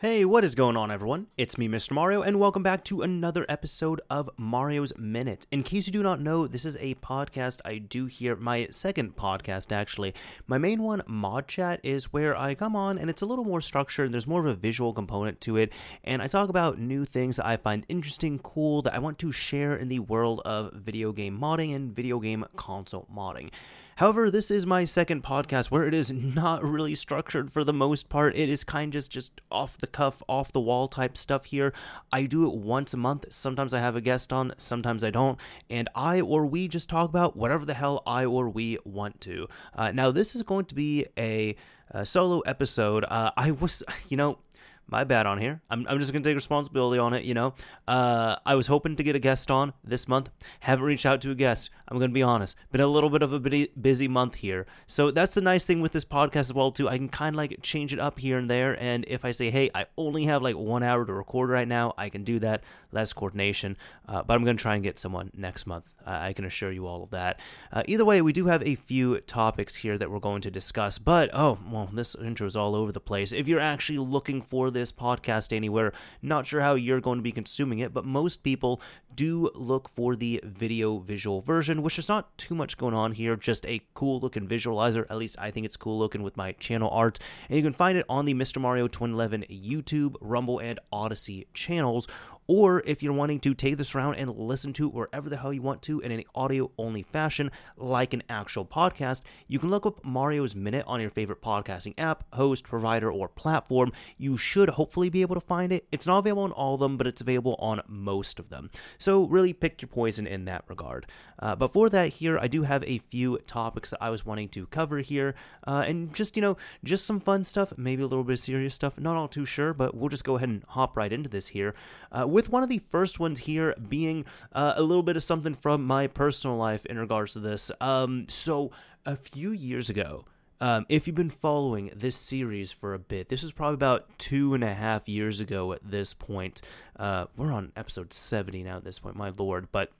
Hey, what is going on, everyone? It's me, Mr. Mario, and welcome back to another episode of Mario's Minute. In case you do not know, this is a podcast I do here, my second podcast, actually. My main one, Mod Chat, is where I come on and it's a little more structured, and there's more of a visual component to it, and I talk about new things that I find interesting, cool, that I want to share in the world of video game modding and video game console modding. However, this is my second podcast where it is not really structured for the most part. It is kind of just, off the cuff, off the wall type stuff here. I do it once a month. Sometimes I have a guest on, sometimes I don't. And I or we just talk about whatever the hell I or we want to. Uh, now, this is going to be a, a solo episode. Uh, I was, you know, my bad on here. I'm, I'm just going to take responsibility on it, you know. Uh, I was hoping to get a guest on this month. Haven't reached out to a guest. I'm going to be honest. Been a little bit of a busy month here. So that's the nice thing with this podcast as well, too. I can kind of like change it up here and there. And if I say, hey, I only have like one hour to record right now, I can do that. Less coordination. Uh, but I'm going to try and get someone next month. I can assure you all of that. Uh, either way, we do have a few topics here that we're going to discuss. But, oh, well, this intro is all over the place. If you're actually looking for this podcast anywhere, not sure how you're going to be consuming it, but most people do look for the video visual version, which is not too much going on here, just a cool looking visualizer. At least I think it's cool looking with my channel art. And you can find it on the Mr. Mario 2011 YouTube, Rumble, and Odysee channels or if you're wanting to take this around and listen to it wherever the hell you want to in an audio only fashion, like an actual podcast, you can look up Mario's Minute on your favorite podcasting app, host, provider, or platform. You should hopefully be able to find it. It's not available on all of them, but it's available on most of them. So really pick your poison in that regard. Uh, before that, here, I do have a few topics that I was wanting to cover here, uh, and just, you know, just some fun stuff, maybe a little bit of serious stuff. Not all too sure, but we'll just go ahead and hop right into this here. Uh, with one of the first ones here being uh, a little bit of something from my personal life in regards to this. Um, so, a few years ago, um, if you've been following this series for a bit, this was probably about two and a half years ago at this point. Uh, we're on episode 70 now at this point, my lord. But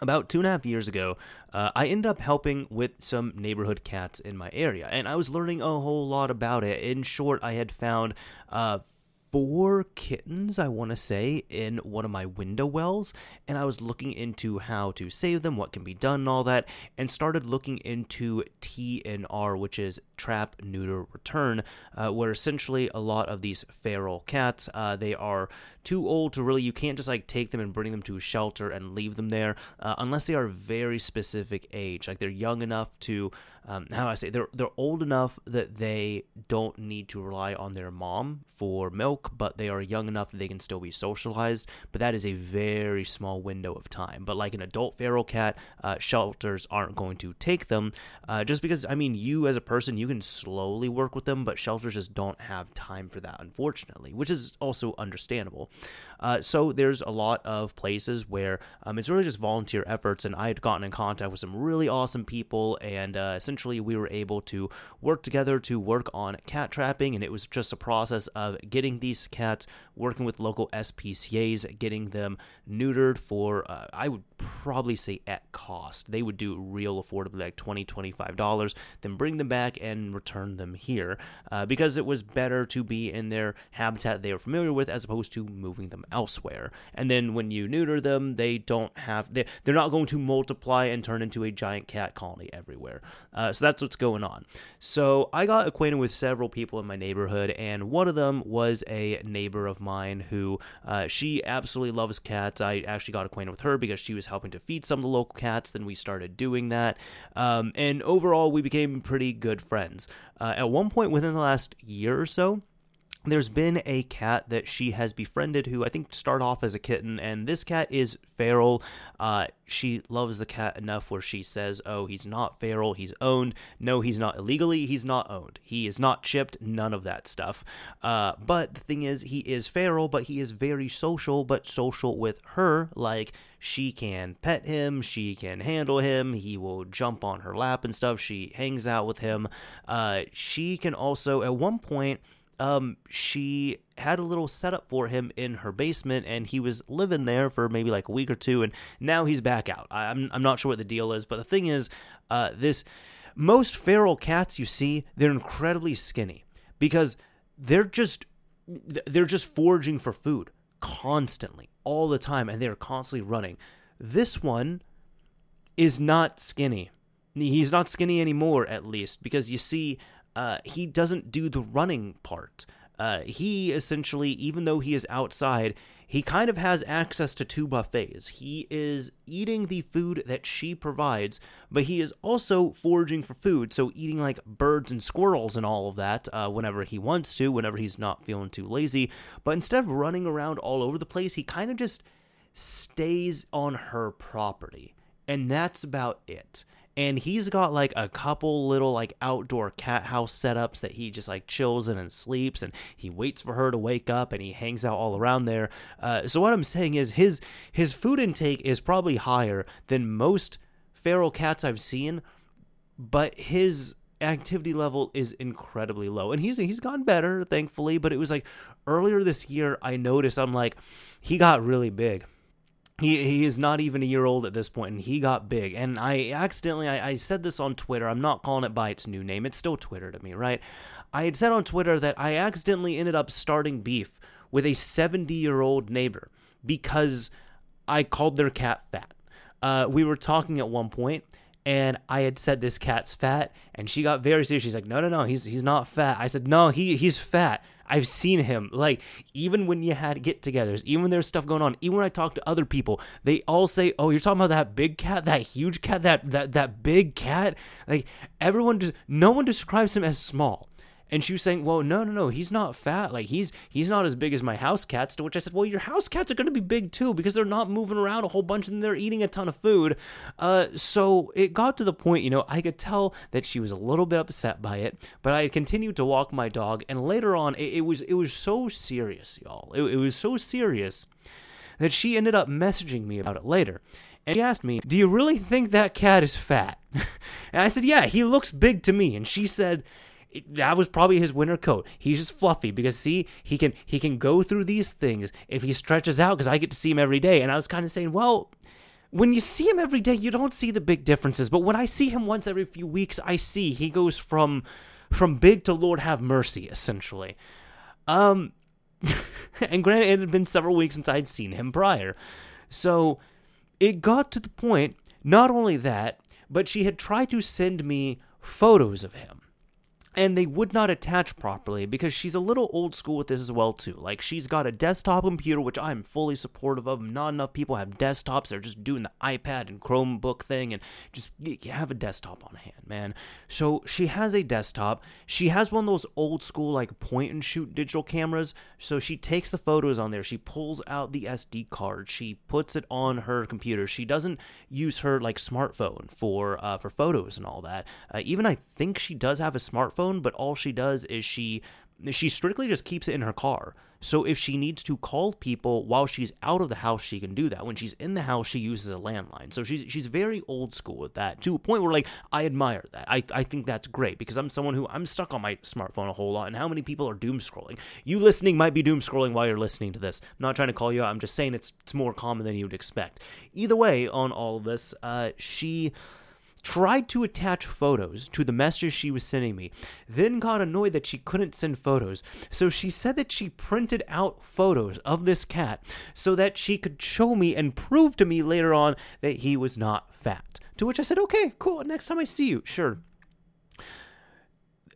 about two and a half years ago, uh, I ended up helping with some neighborhood cats in my area, and I was learning a whole lot about it. In short, I had found uh, four kittens, I want to say, in one of my window wells, and I was looking into how to save them, what can be done, and all that, and started looking into TNR, which is Trap, Neuter, Return, uh, where essentially a lot of these feral cats, uh, they are too old to really, you can't just like take them and bring them to a shelter and leave them there, uh, unless they are very specific age, like they're young enough to um, how do I say they're they're old enough that they don't need to rely on their mom for milk, but they are young enough that they can still be socialized. But that is a very small window of time. But like an adult feral cat, uh, shelters aren't going to take them, uh, just because I mean you as a person you can slowly work with them, but shelters just don't have time for that, unfortunately, which is also understandable. Uh, so there's a lot of places where um, it's really just volunteer efforts, and I had gotten in contact with some really awesome people, and uh, essentially we were able to work together to work on cat trapping, and it was just a process of getting these cats, working with local SPCA's, getting them neutered for uh, I would probably say at cost. They would do real affordably, like 20 $25, then bring them back and return them here uh, because it was better to be in their habitat they are familiar with as opposed to moving them elsewhere. And then when you neuter them, they don't have, they're, they're not going to multiply and turn into a giant cat colony everywhere. Uh, so that's what's going on. So I got acquainted with several people in my neighborhood, and one of them was a neighbor of mine who uh, she absolutely loves cats. I actually got acquainted with her because she was helping to feed some of the local cats. Then we started doing that. Um, and overall, we became pretty good friends. Uh, at one point within the last year or so, there's been a cat that she has befriended who I think started off as a kitten, and this cat is feral. Uh, she loves the cat enough where she says, Oh, he's not feral, he's owned. No, he's not illegally, he's not owned. He is not chipped, none of that stuff. Uh, but the thing is, he is feral, but he is very social, but social with her. Like, she can pet him, she can handle him, he will jump on her lap and stuff, she hangs out with him. Uh, she can also, at one point, um, she had a little setup for him in her basement, and he was living there for maybe like a week or two, and now he's back out. I'm I'm not sure what the deal is, but the thing is, uh, this most feral cats you see, they're incredibly skinny because they're just they're just foraging for food constantly, all the time, and they're constantly running. This one is not skinny. He's not skinny anymore, at least, because you see, uh, he doesn't do the running part. Uh, he essentially, even though he is outside, he kind of has access to two buffets. He is eating the food that she provides, but he is also foraging for food, so eating like birds and squirrels and all of that uh, whenever he wants to, whenever he's not feeling too lazy. But instead of running around all over the place, he kind of just stays on her property. And that's about it and he's got like a couple little like outdoor cat house setups that he just like chills in and sleeps and he waits for her to wake up and he hangs out all around there. Uh, so what i'm saying is his his food intake is probably higher than most feral cats i've seen but his activity level is incredibly low. And he's he's gotten better thankfully but it was like earlier this year i noticed i'm like he got really big he, he is not even a year old at this point and he got big and i accidentally I, I said this on twitter i'm not calling it by its new name it's still twitter to me right i had said on twitter that i accidentally ended up starting beef with a 70 year old neighbor because i called their cat fat uh, we were talking at one point and I had said this cat's fat, and she got very serious. She's like, "No, no, no, he's he's not fat." I said, "No, he he's fat." I've seen him. Like, even when you had get togethers, even when there's stuff going on, even when I talk to other people, they all say, Oh, you're talking about that big cat, that huge cat, that that that big cat. Like everyone just no one describes him as small. And she was saying, "Well, no, no, no, he's not fat. Like he's he's not as big as my house cats." To which I said, "Well, your house cats are going to be big too because they're not moving around a whole bunch and they're eating a ton of food." Uh, so it got to the point, you know, I could tell that she was a little bit upset by it, but I continued to walk my dog, and later on, it, it was it was so serious, y'all. It, it was so serious that she ended up messaging me about it later. And she asked me, Do you really think that cat is fat? and I said, Yeah, he looks big to me. And she said, that was probably his winter coat. He's just fluffy because see, he can he can go through these things if he stretches out because I get to see him every day. And I was kind of saying, well, when you see him every day, you don't see the big differences. But when I see him once every few weeks, I see he goes from from big to Lord have mercy, essentially. Um, and granted, it had been several weeks since I'd seen him prior, so it got to the point. Not only that, but she had tried to send me photos of him and they would not attach properly because she's a little old school with this as well too. Like she's got a desktop computer, which I'm fully supportive of. Not enough people have desktops; they're just doing the iPad and Chromebook thing, and just have a desktop on hand, man. So she has a desktop. She has one of those old school like point and shoot digital cameras. So she takes the photos on there. She pulls out the SD card. She puts it on her computer. She doesn't use her like smartphone for uh, for photos and all that. Uh, even I think she does have a smartphone phone, but all she does is she she strictly just keeps it in her car. So if she needs to call people while she's out of the house, she can do that. When she's in the house, she uses a landline. So she's she's very old school with that to a point where like I admire that. I I think that's great because I'm someone who I'm stuck on my smartphone a whole lot. And how many people are doom scrolling? You listening might be doom scrolling while you're listening to this. I'm not trying to call you out. I'm just saying it's it's more common than you would expect. Either way, on all of this, uh, she tried to attach photos to the messages she was sending me, then got annoyed that she couldn't send photos. So she said that she printed out photos of this cat so that she could show me and prove to me later on that he was not fat. To which I said, okay, cool, next time I see you, sure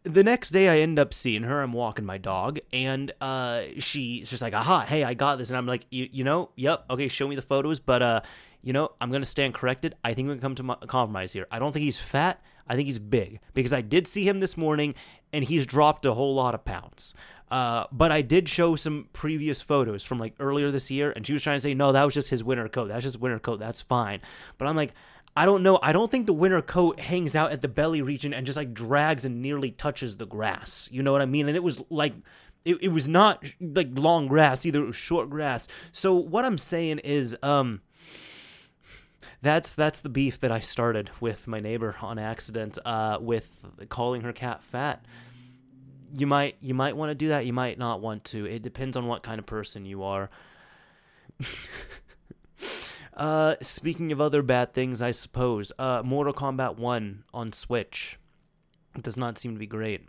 the next day I end up seeing her. I'm walking my dog, and uh, she's just like, "Aha, hey, I got this." And I'm like, "You, know, yep, okay, show me the photos." But uh, you know, I'm going to stand corrected. I think we can come to a compromise here. I don't think he's fat. I think he's big because I did see him this morning and he's dropped a whole lot of pounds. Uh, but I did show some previous photos from like earlier this year, and she was trying to say, no, that was just his winter coat. That's just winter coat. That's fine. But I'm like, I don't know. I don't think the winter coat hangs out at the belly region and just like drags and nearly touches the grass. You know what I mean? And it was like it, it was not like long grass either it was short grass so what i'm saying is um that's that's the beef that I started with my neighbor on accident uh, with calling her cat fat. You might you might want to do that. You might not want to. It depends on what kind of person you are. uh, speaking of other bad things, I suppose uh, Mortal Kombat One on Switch it does not seem to be great.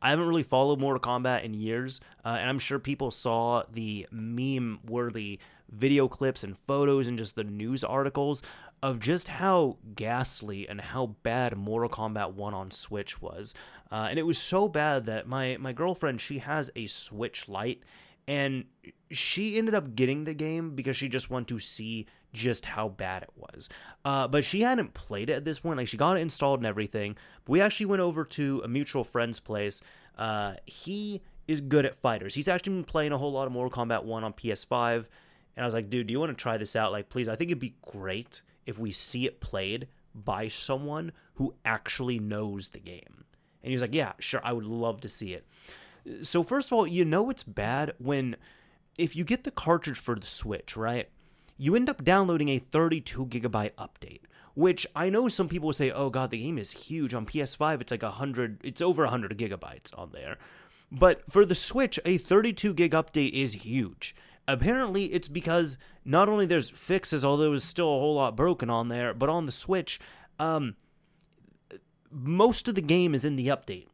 I haven't really followed Mortal Kombat in years, uh, and I'm sure people saw the meme worthy video clips and photos and just the news articles of just how ghastly and how bad Mortal Kombat 1 on Switch was. Uh, and it was so bad that my, my girlfriend, she has a Switch Lite, and she ended up getting the game because she just wanted to see just how bad it was. Uh, but she hadn't played it at this point. Like, she got it installed and everything. But we actually went over to a mutual friend's place. Uh, he is good at fighters. He's actually been playing a whole lot of Mortal Kombat 1 on PS5. And I was like, dude, do you want to try this out? Like, please, I think it'd be great if we see it played by someone who actually knows the game. And he was like, yeah, sure, I would love to see it. So, first of all, you know it's bad when if you get the cartridge for the Switch, right? You end up downloading a 32 gigabyte update, which I know some people will say, oh god, the game is huge. On PS5, it's like 100, it's over 100 gigabytes on there. But for the Switch, a 32 gig update is huge apparently it's because not only there's fixes, although there's still a whole lot broken on there, but on the Switch, um, most of the game is in the update.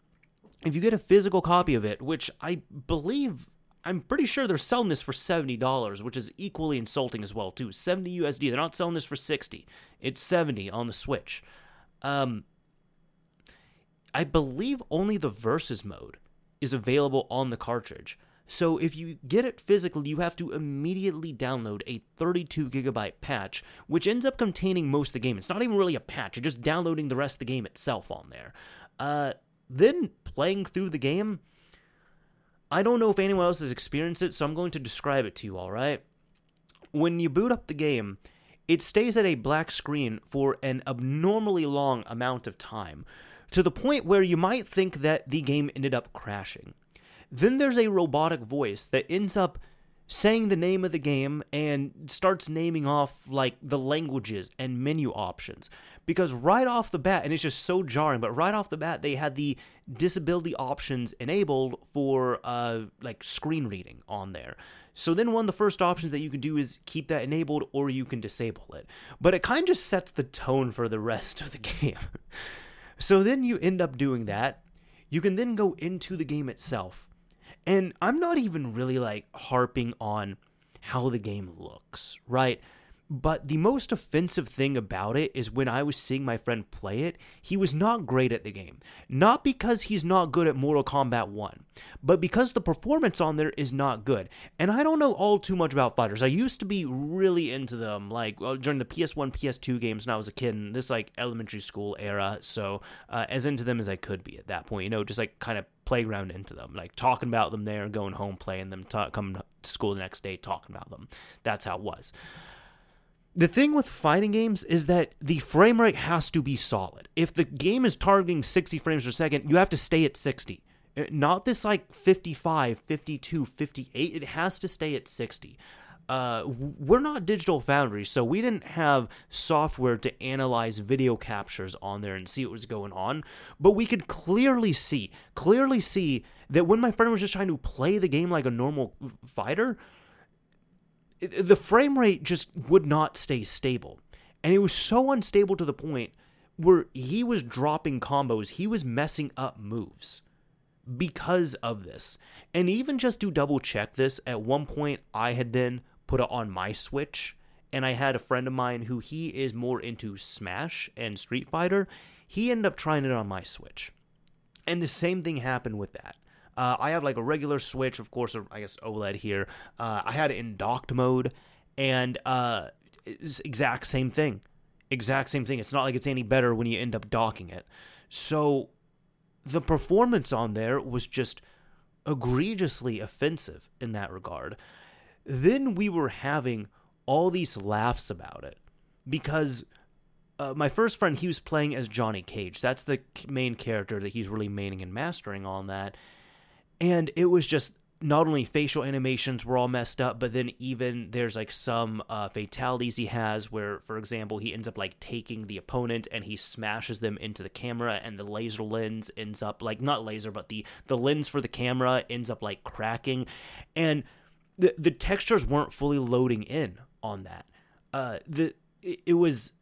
If you get a physical copy of it, which I believe, I'm pretty sure they're selling this for seventy dollars, which is equally insulting as well too. Seventy USD. They're not selling this for sixty. It's seventy on the Switch. Um, I believe only the versus mode is available on the cartridge. So if you get it physically, you have to immediately download a 32 gigabyte patch, which ends up containing most of the game. It's not even really a patch, you're just downloading the rest of the game itself on there. Uh, then playing through the game, I don't know if anyone else has experienced it, so I'm going to describe it to you, alright? When you boot up the game, it stays at a black screen for an abnormally long amount of time, to the point where you might think that the game ended up crashing. Then there's a robotic voice that ends up saying the name of the game and starts naming off like the languages and menu options. Because right off the bat and it's just so jarring but right off the bat they had the disability options enabled for uh like screen reading on there. So then one of the first options that you can do is keep that enabled or you can disable it. But it kind of just sets the tone for the rest of the game. So then you end up doing that. You can then go into the game itself and I'm not even really like harping on how the game looks, right? But the most offensive thing about it is when I was seeing my friend play it, he was not great at the game. Not because he's not good at Mortal Kombat 1, but because the performance on there is not good. And I don't know all too much about fighters. I used to be really into them, like well, during the PS1, PS2 games when I was a kid in this like elementary school era. So uh, as into them as I could be at that point, you know, just like kind of playground into them, like talking about them there, going home, playing them, ta- coming to school the next day, talking about them. That's how it was the thing with fighting games is that the frame rate has to be solid. If the game is targeting 60 frames per second, you have to stay at 60. Uh, not this like 55, 52, 58. It has to stay at 60. Uh, we're not digital foundry, so we didn't have software to analyze video captures on there and see what was going on. But we could clearly see, clearly see that when my friend was just trying to play the game like a normal fighter, the frame rate just would not stay stable. And it was so unstable to the point where he was dropping combos, he was messing up moves because of this. And even just to double check this, at one point I had then put it on my Switch, and I had a friend of mine who he is more into Smash and Street Fighter. He ended up trying it on my Switch. And the same thing happened with that. Uh, I have like a regular Switch, of course, I guess OLED here. Uh, I had it in docked mode, and uh, exact same thing. Exact same thing. It's not like it's any better when you end up docking it. So the performance on there was just egregiously offensive in that regard. Then we were having all these laughs about it because uh, my first friend he was playing as Johnny Cage. That's the main character that he's really maining and mastering on that. And it was just not only facial animations were all messed up, but then even there's like some uh, fatalities he has where, for example, he ends up like taking the opponent and he smashes them into the camera, and the laser lens ends up like not laser, but the the lens for the camera ends up like cracking, and the the textures weren't fully loading in on that. Uh, the it, it was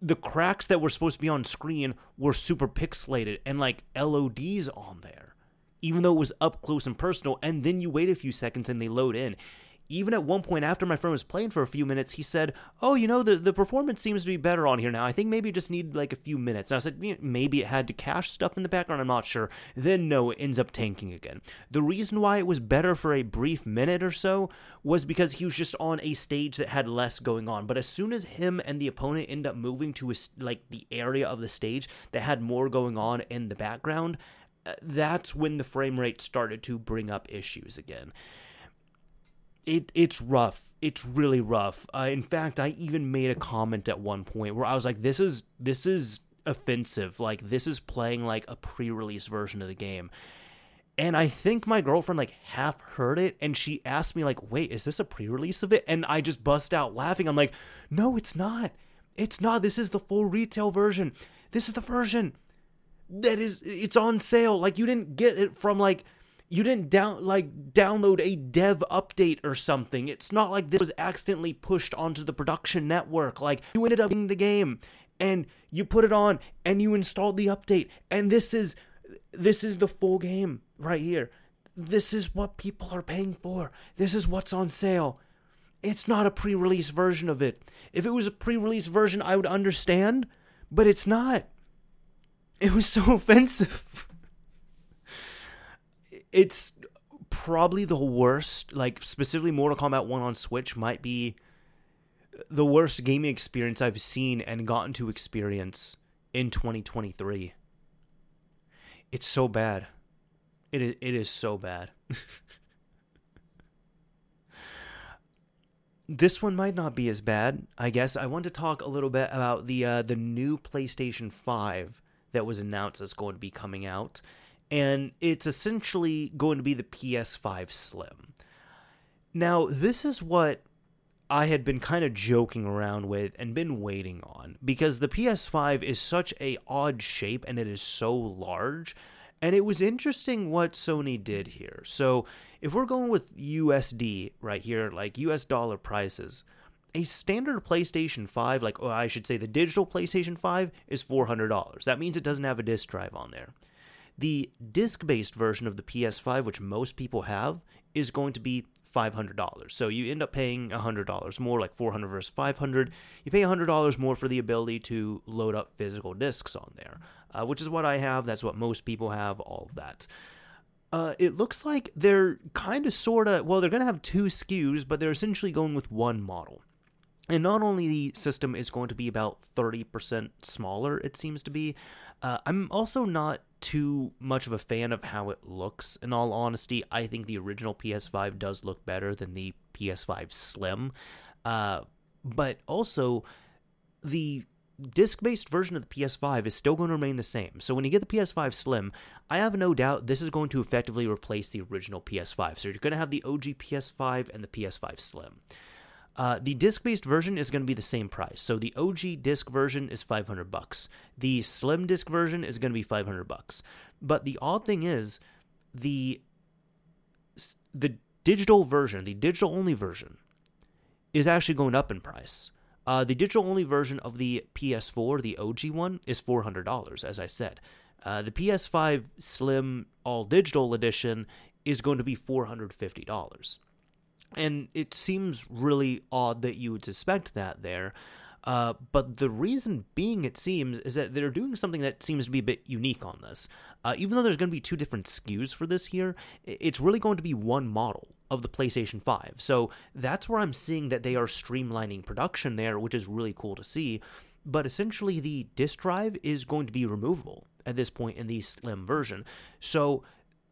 the cracks that were supposed to be on screen were super pixelated and like LODs on there, even though it was up close and personal. And then you wait a few seconds and they load in even at one point after my friend was playing for a few minutes, he said, "Oh, you know, the the performance seems to be better on here now. I think maybe just need like a few minutes." And I said, "Maybe it had to cache stuff in the background. I'm not sure." Then no, it ends up tanking again. The reason why it was better for a brief minute or so was because he was just on a stage that had less going on. But as soon as him and the opponent end up moving to a, like the area of the stage that had more going on in the background, that's when the frame rate started to bring up issues again it it's rough. It's really rough. Uh, in fact, I even made a comment at one point where I was like, "This is this is offensive. Like this is playing like a pre-release version of the game." And I think my girlfriend like half heard it and she asked me like, "Wait, is this a pre-release of it?" And I just bust out laughing. I'm like, "No, it's not. It's not. This is the full retail version. This is the version that is it's on sale. Like you didn't get it from like you didn't down like download a dev update or something. It's not like this was accidentally pushed onto the production network. Like you ended up in the game and you put it on and you installed the update and this is this is the full game right here. This is what people are paying for. This is what's on sale. It's not a pre-release version of it. If it was a pre-release version, I would understand, but it's not. It was so offensive it's probably the worst. Like specifically, Mortal Kombat One on Switch might be the worst gaming experience I've seen and gotten to experience in 2023. It's so bad. It is, it is so bad. this one might not be as bad. I guess I want to talk a little bit about the uh, the new PlayStation 5 that was announced as going to be coming out and it's essentially going to be the PS5 Slim. Now, this is what I had been kind of joking around with and been waiting on because the PS5 is such a odd shape and it is so large and it was interesting what Sony did here. So, if we're going with USD right here, like US dollar prices, a standard PlayStation 5, like oh, I should say the digital PlayStation 5 is $400. That means it doesn't have a disc drive on there. The disc based version of the PS5, which most people have, is going to be $500. So you end up paying $100 more, like 400 versus 500. You pay $100 more for the ability to load up physical discs on there, uh, which is what I have. That's what most people have, all of that. Uh, it looks like they're kind of sort of, well, they're going to have two SKUs, but they're essentially going with one model. And not only the system is going to be about 30% smaller, it seems to be, uh, I'm also not too much of a fan of how it looks. In all honesty, I think the original PS5 does look better than the PS5 Slim. Uh, but also, the disc based version of the PS5 is still going to remain the same. So when you get the PS5 Slim, I have no doubt this is going to effectively replace the original PS5. So you're going to have the OG PS5 and the PS5 Slim. Uh, the disc-based version is going to be the same price. So the OG disc version is 500 bucks. The slim disc version is going to be 500 bucks. But the odd thing is the the digital version, the digital only version is actually going up in price. Uh, the digital only version of the PS4, the OG one, is $400, as I said. Uh, the PS5 Slim All Digital Edition is going to be $450. And it seems really odd that you would suspect that there. Uh, but the reason being, it seems, is that they're doing something that seems to be a bit unique on this. Uh, even though there's going to be two different SKUs for this here, it's really going to be one model of the PlayStation 5. So that's where I'm seeing that they are streamlining production there, which is really cool to see. But essentially, the disk drive is going to be removable at this point in the slim version. So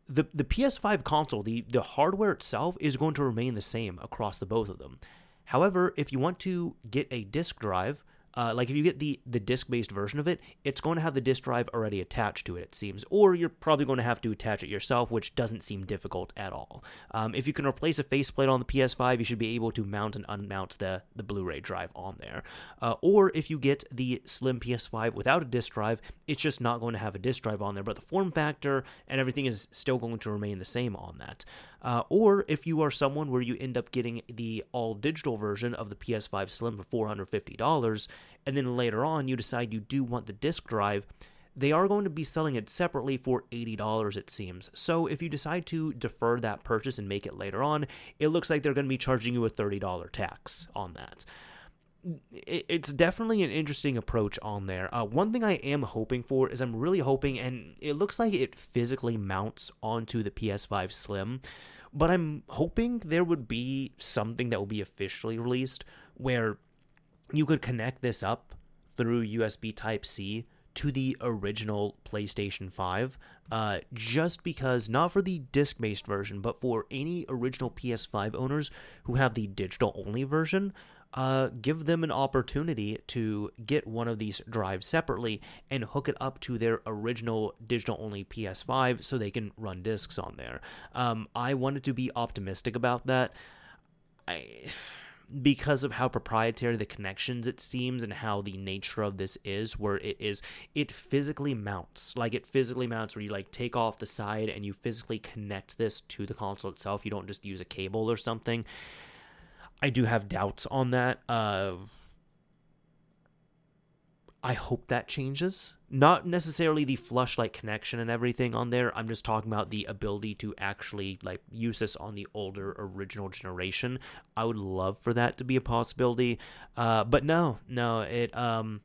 the the PS5 console, the the hardware itself is going to remain the same across the both of them. However, if you want to get a disk drive, uh, like if you get the the disk based version of it, it's going to have the disk drive already attached to it. It seems, or you're probably going to have to attach it yourself, which doesn't seem difficult at all. Um, if you can replace a faceplate on the PS5, you should be able to mount and unmount the the Blu-ray drive on there. Uh, or if you get the slim PS5 without a disk drive, it's just not going to have a disk drive on there, but the form factor and everything is still going to remain the same on that. Uh, or if you are someone where you end up getting the all digital version of the PS5 Slim for $450, and then later on you decide you do want the disk drive, they are going to be selling it separately for $80, it seems. So if you decide to defer that purchase and make it later on, it looks like they're going to be charging you a $30 tax on that. It's definitely an interesting approach on there. Uh, one thing I am hoping for is I'm really hoping, and it looks like it physically mounts onto the PS5 Slim, but I'm hoping there would be something that will be officially released where you could connect this up through USB Type C to the original PlayStation 5, uh, just because, not for the disc based version, but for any original PS5 owners who have the digital only version, uh, give them an opportunity to get one of these drives separately and hook it up to their original digital only PS5 so they can run discs on there. Um, I wanted to be optimistic about that. I because of how proprietary the connections it seems and how the nature of this is where it is it physically mounts like it physically mounts where you like take off the side and you physically connect this to the console itself you don't just use a cable or something i do have doubts on that uh I hope that changes. Not necessarily the Flushlight connection and everything on there. I'm just talking about the ability to actually like use this on the older original generation. I would love for that to be a possibility. Uh, but no, no, it um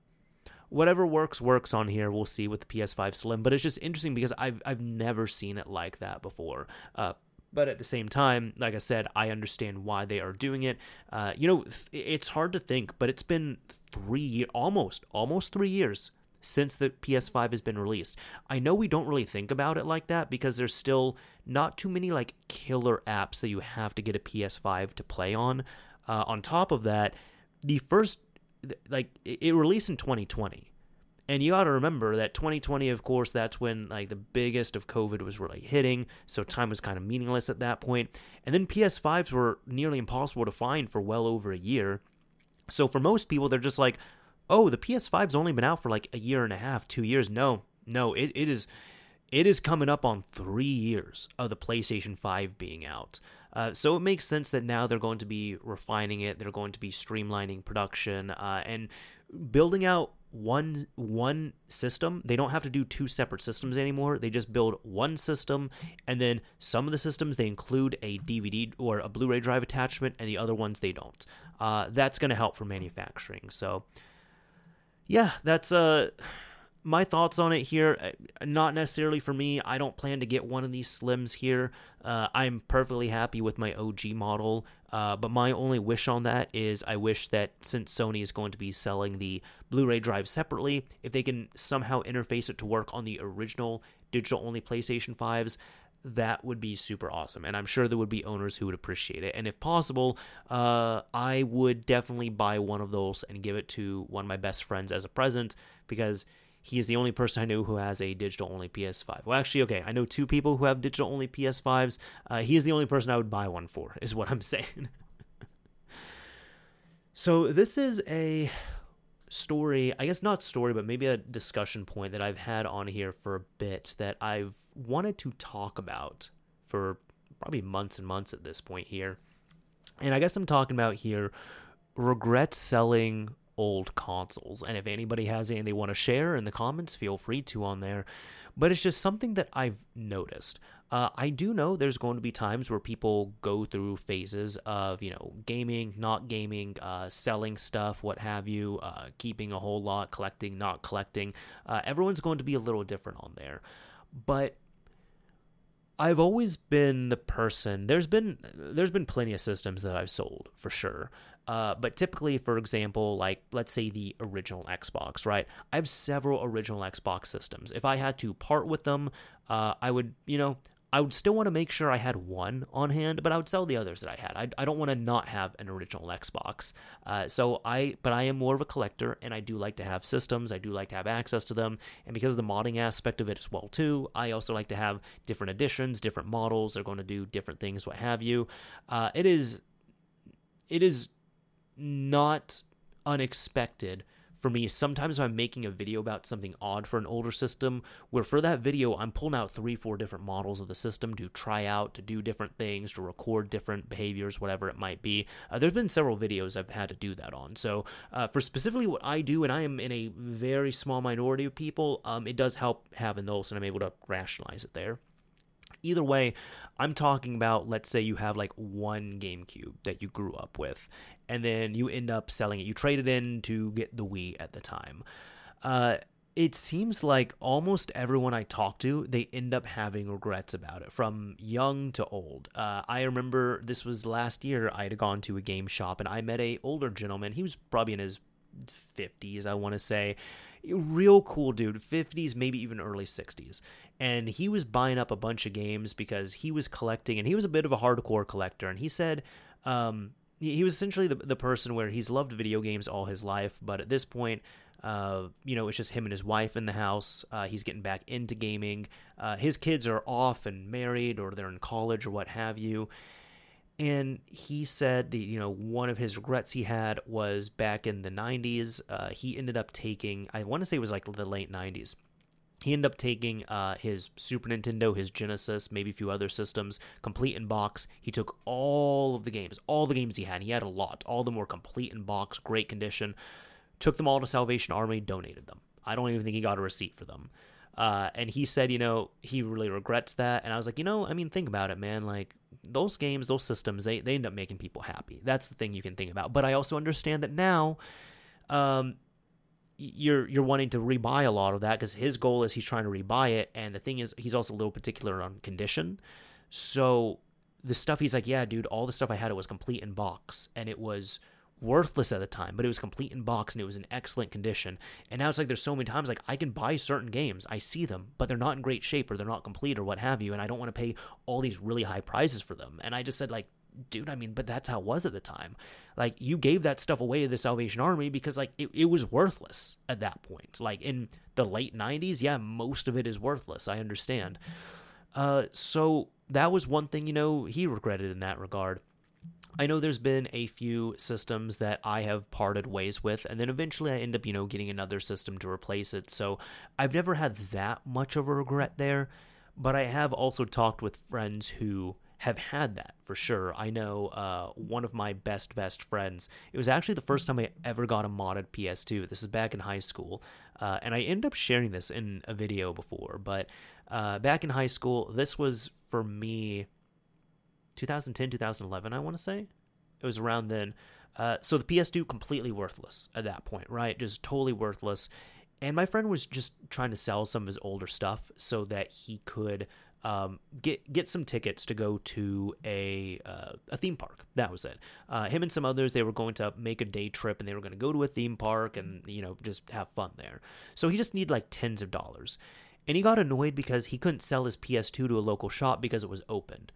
whatever works works on here. We'll see with the PS5 Slim, but it's just interesting because I've I've never seen it like that before. Uh, but at the same time, like I said, I understand why they are doing it. Uh, you know, it's hard to think, but it's been three almost, almost three years since the PS5 has been released. I know we don't really think about it like that because there's still not too many like killer apps that you have to get a PS5 to play on. Uh, on top of that, the first, like, it released in 2020. And you got to remember that 2020, of course, that's when like the biggest of COVID was really hitting, so time was kind of meaningless at that point. And then PS5s were nearly impossible to find for well over a year. So for most people, they're just like, "Oh, the PS5's only been out for like a year and a half, two years." No, no, it, it is it is coming up on three years of the PlayStation 5 being out. Uh, so it makes sense that now they're going to be refining it. They're going to be streamlining production uh, and building out one one system. They don't have to do two separate systems anymore. They just build one system, and then some of the systems they include a DVD or a Blu-ray drive attachment, and the other ones they don't. Uh, that's going to help for manufacturing. So, yeah, that's uh my thoughts on it here. Uh, not necessarily for me. I don't plan to get one of these slims here. Uh, I'm perfectly happy with my OG model. Uh, but my only wish on that is I wish that since Sony is going to be selling the Blu ray drive separately, if they can somehow interface it to work on the original digital only PlayStation 5s, that would be super awesome. And I'm sure there would be owners who would appreciate it. And if possible, uh, I would definitely buy one of those and give it to one of my best friends as a present because he is the only person I know who has a digital only PS5. Well, actually, okay, I know two people who have digital only PS5s. Uh, he is the only person I would buy one for, is what I'm saying. so, this is a story, I guess not story, but maybe a discussion point that I've had on here for a bit that I've wanted to talk about for probably months and months at this point here. And I guess I'm talking about here regret selling old consoles. And if anybody has any they want to share in the comments, feel free to on there. But it's just something that I've noticed. Uh, I do know there's going to be times where people go through phases of, you know, gaming, not gaming, uh, selling stuff, what have you, uh, keeping a whole lot, collecting, not collecting. Uh, everyone's going to be a little different on there. But I've always been the person. There's been there's been plenty of systems that I've sold for sure. Uh, but typically, for example, like let's say the original Xbox, right? I have several original Xbox systems. If I had to part with them, uh, I would, you know, I would still want to make sure I had one on hand, but I would sell the others that I had. I, I don't want to not have an original Xbox. Uh, so I, but I am more of a collector, and I do like to have systems. I do like to have access to them, and because of the modding aspect of it as well too, I also like to have different editions, different models. They're going to do different things, what have you. Uh, it is, it is not unexpected for me, sometimes I'm making a video about something odd for an older system, where for that video, I'm pulling out three, four different models of the system to try out, to do different things, to record different behaviors, whatever it might be. Uh, there's been several videos I've had to do that on. So, uh, for specifically what I do, and I am in a very small minority of people, um, it does help having those, and I'm able to rationalize it there. Either way, I'm talking about let's say you have like one GameCube that you grew up with, and then you end up selling it. You trade it in to get the Wii at the time. Uh, it seems like almost everyone I talk to, they end up having regrets about it, from young to old. Uh, I remember this was last year. I had gone to a game shop and I met a older gentleman. He was probably in his 50s, I want to say. Real cool dude, 50s, maybe even early 60s. And he was buying up a bunch of games because he was collecting, and he was a bit of a hardcore collector. And he said, um, he was essentially the, the person where he's loved video games all his life, but at this point, uh, you know, it's just him and his wife in the house. Uh, he's getting back into gaming. Uh, his kids are off and married, or they're in college, or what have you. And he said the you know one of his regrets he had was back in the 90s. Uh, he ended up taking I want to say it was like the late 90s he ended up taking uh, his Super Nintendo, his Genesis, maybe a few other systems, complete in box. He took all of the games, all the games he had. He had a lot. All of them were complete in box, great condition. Took them all to Salvation Army, donated them. I don't even think he got a receipt for them. Uh, and he said, you know, he really regrets that. And I was like, you know, I mean, think about it, man. Like those games, those systems, they they end up making people happy. That's the thing you can think about. But I also understand that now, um, you're you're wanting to rebuy a lot of that because his goal is he's trying to rebuy it, and the thing is he's also a little particular on condition. So the stuff he's like, yeah, dude, all the stuff I had it was complete in box, and it was worthless at the time, but it was complete in box and it was in excellent condition. And now it's like there's so many times like I can buy certain games, I see them, but they're not in great shape or they're not complete or what have you, and I don't want to pay all these really high prices for them. And I just said like, dude, I mean, but that's how it was at the time. Like you gave that stuff away to the Salvation Army because like it, it was worthless at that point. Like in the late 90s, yeah, most of it is worthless. I understand. Uh, so that was one thing, you know, he regretted in that regard. I know there's been a few systems that I have parted ways with, and then eventually I end up, you know, getting another system to replace it. So I've never had that much of a regret there, but I have also talked with friends who have had that for sure. I know uh, one of my best best friends. It was actually the first time I ever got a modded PS2. This is back in high school, uh, and I ended up sharing this in a video before. But uh, back in high school, this was for me. 2010, 2011, I want to say. It was around then. Uh, so the PS2 completely worthless at that point, right? Just totally worthless. And my friend was just trying to sell some of his older stuff so that he could um, get get some tickets to go to a uh, a theme park. That was it. Uh, him and some others they were going to make a day trip and they were going to go to a theme park and you know just have fun there. So he just needed like tens of dollars, and he got annoyed because he couldn't sell his PS2 to a local shop because it was opened.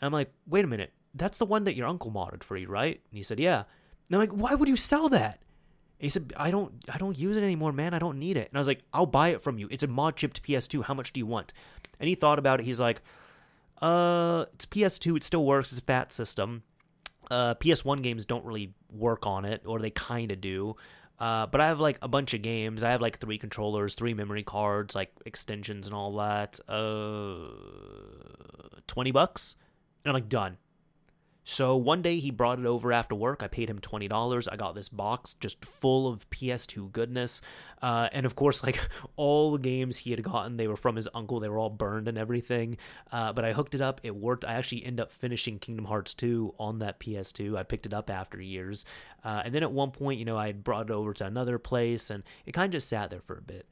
And I'm like, wait a minute, that's the one that your uncle modded for you, right? And he said, yeah. And I'm like, why would you sell that? he said, I don't I don't use it anymore, man. I don't need it. And I was like, I'll buy it from you. It's a mod chipped PS2. How much do you want? And he thought about it. He's like, uh, it's PS2. It still works. It's a fat system. Uh, PS1 games don't really work on it, or they kind of do. Uh, but I have like a bunch of games. I have like three controllers, three memory cards, like extensions and all that. Uh, 20 bucks. And I'm like, done. So one day he brought it over after work. I paid him $20. I got this box just full of PS2 goodness. Uh, and of course, like all the games he had gotten, they were from his uncle. They were all burned and everything. Uh, but I hooked it up. It worked. I actually ended up finishing Kingdom Hearts 2 on that PS2. I picked it up after years. Uh, and then at one point, you know, I had brought it over to another place and it kind of just sat there for a bit.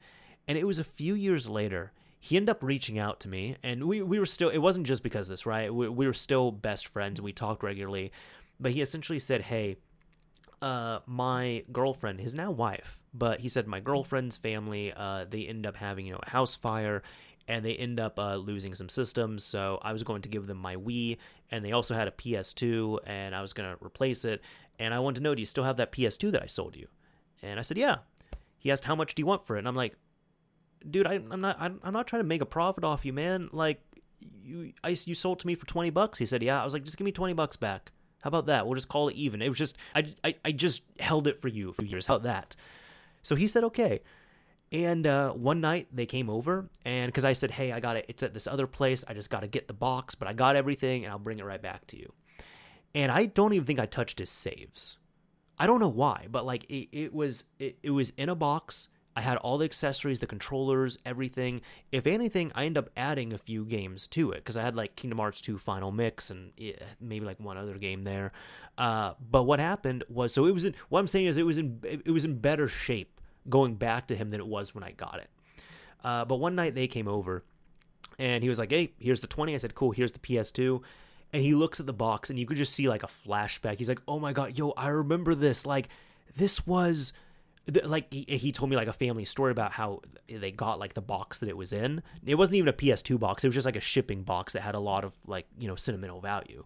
And it was a few years later he ended up reaching out to me and we, we were still it wasn't just because of this right? We, we were still best friends and we talked regularly but he essentially said hey uh, my girlfriend his now wife but he said my girlfriend's family uh, they end up having you know a house fire and they end up uh, losing some systems so i was going to give them my wii and they also had a ps2 and i was going to replace it and i wanted to know do you still have that ps2 that i sold you? And i said yeah. He asked how much do you want for it? And i'm like dude, I, am not, I'm, I'm not trying to make a profit off you, man. Like, you, I, you sold to me for 20 bucks. He said, yeah. I was like, just give me 20 bucks back. How about that? We'll just call it even. It was just, I, I, I just held it for you for years. How about that? So he said, okay. And uh, one night they came over, and because I said, hey, I got it, it's at this other place. I just got to get the box, but I got everything, and I'll bring it right back to you. And I don't even think I touched his saves. I don't know why, but like it, it was it, it was in a box. I had all the accessories, the controllers, everything. If anything, I end up adding a few games to it because I had like Kingdom Hearts 2 Final Mix and maybe like one other game there. Uh, but what happened was, so it was in. What I'm saying is, it was in it was in better shape going back to him than it was when I got it. Uh, but one night they came over, and he was like, "Hey, here's the 20." I said, "Cool, here's the PS2." And he looks at the box, and you could just see like a flashback. He's like, "Oh my god, yo, I remember this. Like, this was." Like he, he told me like a family story about how they got like the box that it was in. It wasn't even a ps2 box. It was just like a shipping box that had a lot of like you know sentimental value.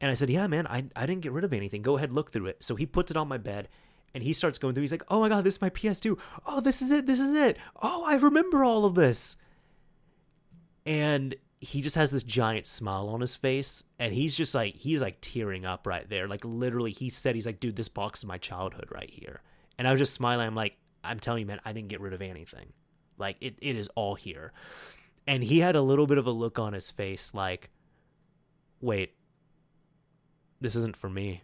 And i said yeah man i, I didn't get rid of anything. Go ahead look through it. So he puts it on my bed and he starts going through. He's like oh my god this is my ps2 oh this is it. This is it. Oh i remember all of this. And he just has this giant smile on his face and he's just like he's like tearing up right there. Like literally he said he's like dude this box is my childhood right here and I was just smiling. I'm like, I'm telling you, man, I didn't get rid of anything. Like it, it is all here. And he had a little bit of a look on his face, like, wait, this isn't for me.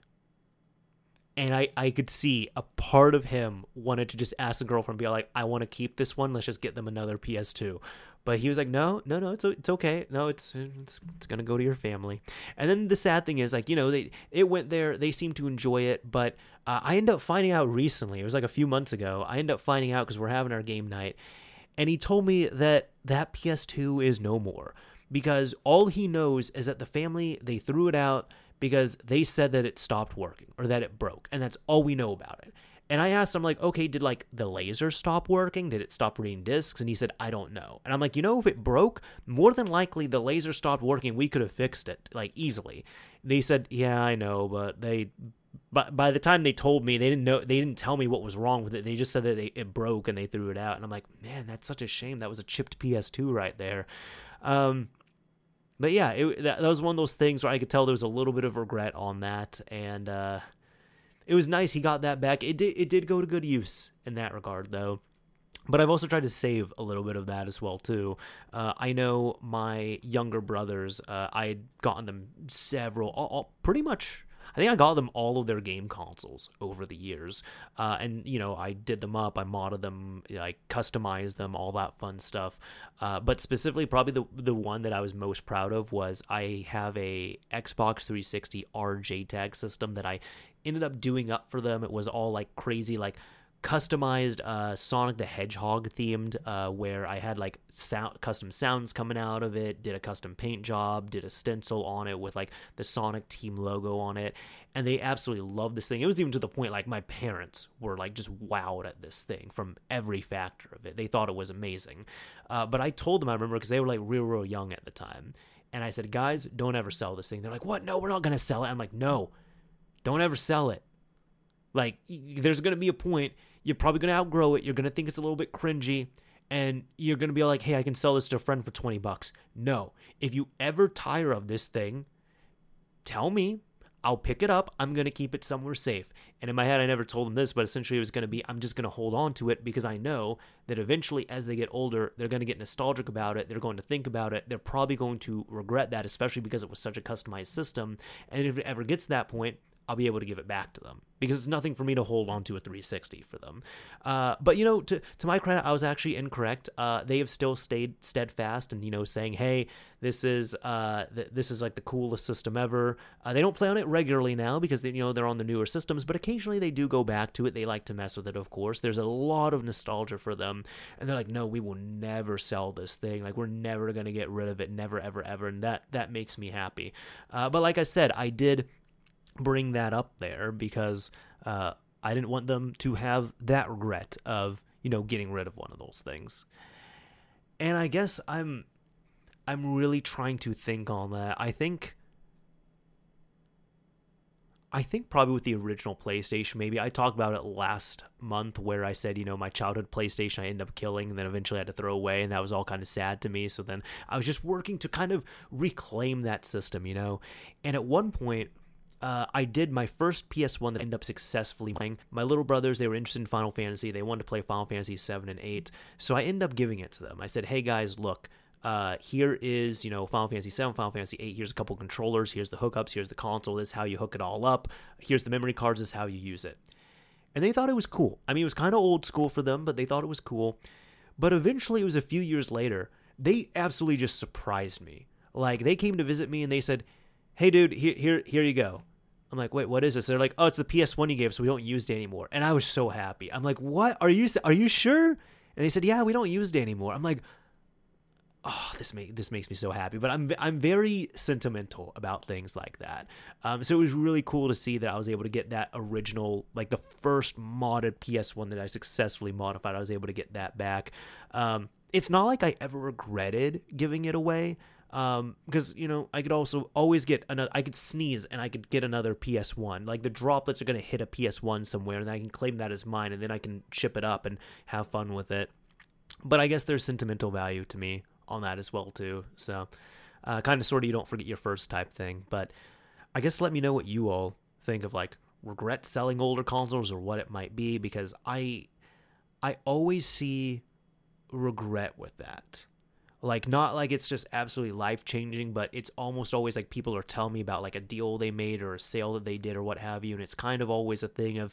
And I, I could see a part of him wanted to just ask the girlfriend, be like, I want to keep this one. Let's just get them another PS2. But he was like, no, no, no, it's it's okay. No, it's it's it's gonna go to your family. And then the sad thing is, like, you know, they it went there. They seemed to enjoy it, but uh, I end up finding out recently. It was like a few months ago. I end up finding out because we're having our game night, and he told me that that PS2 is no more because all he knows is that the family they threw it out because they said that it stopped working or that it broke, and that's all we know about it. And I asked him, like, okay, did like the laser stop working? Did it stop reading discs? And he said, I don't know. And I'm like, you know, if it broke, more than likely the laser stopped working. We could have fixed it like easily. And he said, yeah, I know, but they, but by the time they told me, they didn't know, they didn't tell me what was wrong with it. They just said that they, it broke and they threw it out. And I'm like, man, that's such a shame. That was a chipped PS2 right there. Um, but yeah, it, that, that was one of those things where I could tell there was a little bit of regret on that. And, uh, it was nice he got that back. It did it did go to good use in that regard though. But I've also tried to save a little bit of that as well too. Uh, I know my younger brothers. Uh, I had gotten them several, all, all, pretty much I think I got them all of their game consoles over the years, uh, and you know I did them up, I modded them, I customized them, all that fun stuff. Uh, but specifically, probably the the one that I was most proud of was I have a Xbox 360 RJTAG system that I ended up doing up for them. It was all like crazy, like customized uh, Sonic the Hedgehog themed, uh, where I had like sound custom sounds coming out of it. Did a custom paint job, did a stencil on it with like the Sonic Team logo on it, and they absolutely loved this thing. It was even to the point like my parents were like just wowed at this thing from every factor of it. They thought it was amazing. Uh, but I told them I remember because they were like real real young at the time, and I said, guys, don't ever sell this thing. They're like, what? No, we're not gonna sell it. I'm like, no, don't ever sell it like, there's going to be a point, you're probably going to outgrow it. You're going to think it's a little bit cringy, and you're going to be like, hey, I can sell this to a friend for 20 bucks. No. If you ever tire of this thing, tell me. I'll pick it up. I'm going to keep it somewhere safe. And in my head, I never told them this, but essentially it was going to be I'm just going to hold on to it because I know that eventually, as they get older, they're going to get nostalgic about it. They're going to think about it. They're probably going to regret that, especially because it was such a customized system. And if it ever gets to that point, I'll be able to give it back to them because it's nothing for me to hold on to a 360 for them. Uh, but you know, to to my credit, I was actually incorrect. Uh, they have still stayed steadfast and you know saying, hey, this is uh, th- this is like the coolest system ever. Uh, they don't play on it regularly now because they, you know they're on the newer systems, but occasionally they do go back to it. They like to mess with it, of course. There's a lot of nostalgia for them, and they're like, no, we will never sell this thing. Like we're never gonna get rid of it, never, ever, ever, and that that makes me happy. Uh, but like I said, I did bring that up there because uh, I didn't want them to have that regret of you know getting rid of one of those things. And I guess I'm I'm really trying to think on that. I think I think probably with the original PlayStation, maybe I talked about it last month where I said, you know, my childhood PlayStation I ended up killing and then eventually had to throw away, and that was all kind of sad to me. So then I was just working to kind of reclaim that system, you know. And at one point, uh, I did my first PS1 that ended up successfully playing. My little brothers, they were interested in Final Fantasy. They wanted to play Final Fantasy 7 and 8. So I ended up giving it to them. I said, hey guys, look, uh, here is, you know, Final Fantasy 7, Final Fantasy 8. Here's a couple controllers. Here's the hookups. Here's the console. This is how you hook it all up. Here's the memory cards. This is how you use it. And they thought it was cool. I mean, it was kind of old school for them, but they thought it was cool. But eventually, it was a few years later, they absolutely just surprised me. Like, they came to visit me and they said, hey, dude, here, here, here you go. I'm like, wait, what is this? They're like, oh, it's the PS1 you gave, so we don't use it anymore. And I was so happy. I'm like, what? Are you are you sure? And they said, yeah, we don't use it anymore. I'm like, oh, this make this makes me so happy. But I'm I'm very sentimental about things like that. Um, so it was really cool to see that I was able to get that original, like the first modded PS1 that I successfully modified. I was able to get that back. Um, it's not like I ever regretted giving it away um because you know i could also always get another i could sneeze and i could get another ps1 like the droplets are going to hit a ps1 somewhere and i can claim that as mine and then i can ship it up and have fun with it. But i guess there's sentimental value to me on that as well too. So uh, kind of sort of you don't forget your first type thing. But i guess let me know what you all think of like regret selling older consoles or what it might be because i i always see regret with that like not like it's just absolutely life changing but it's almost always like people are telling me about like a deal they made or a sale that they did or what have you and it's kind of always a thing of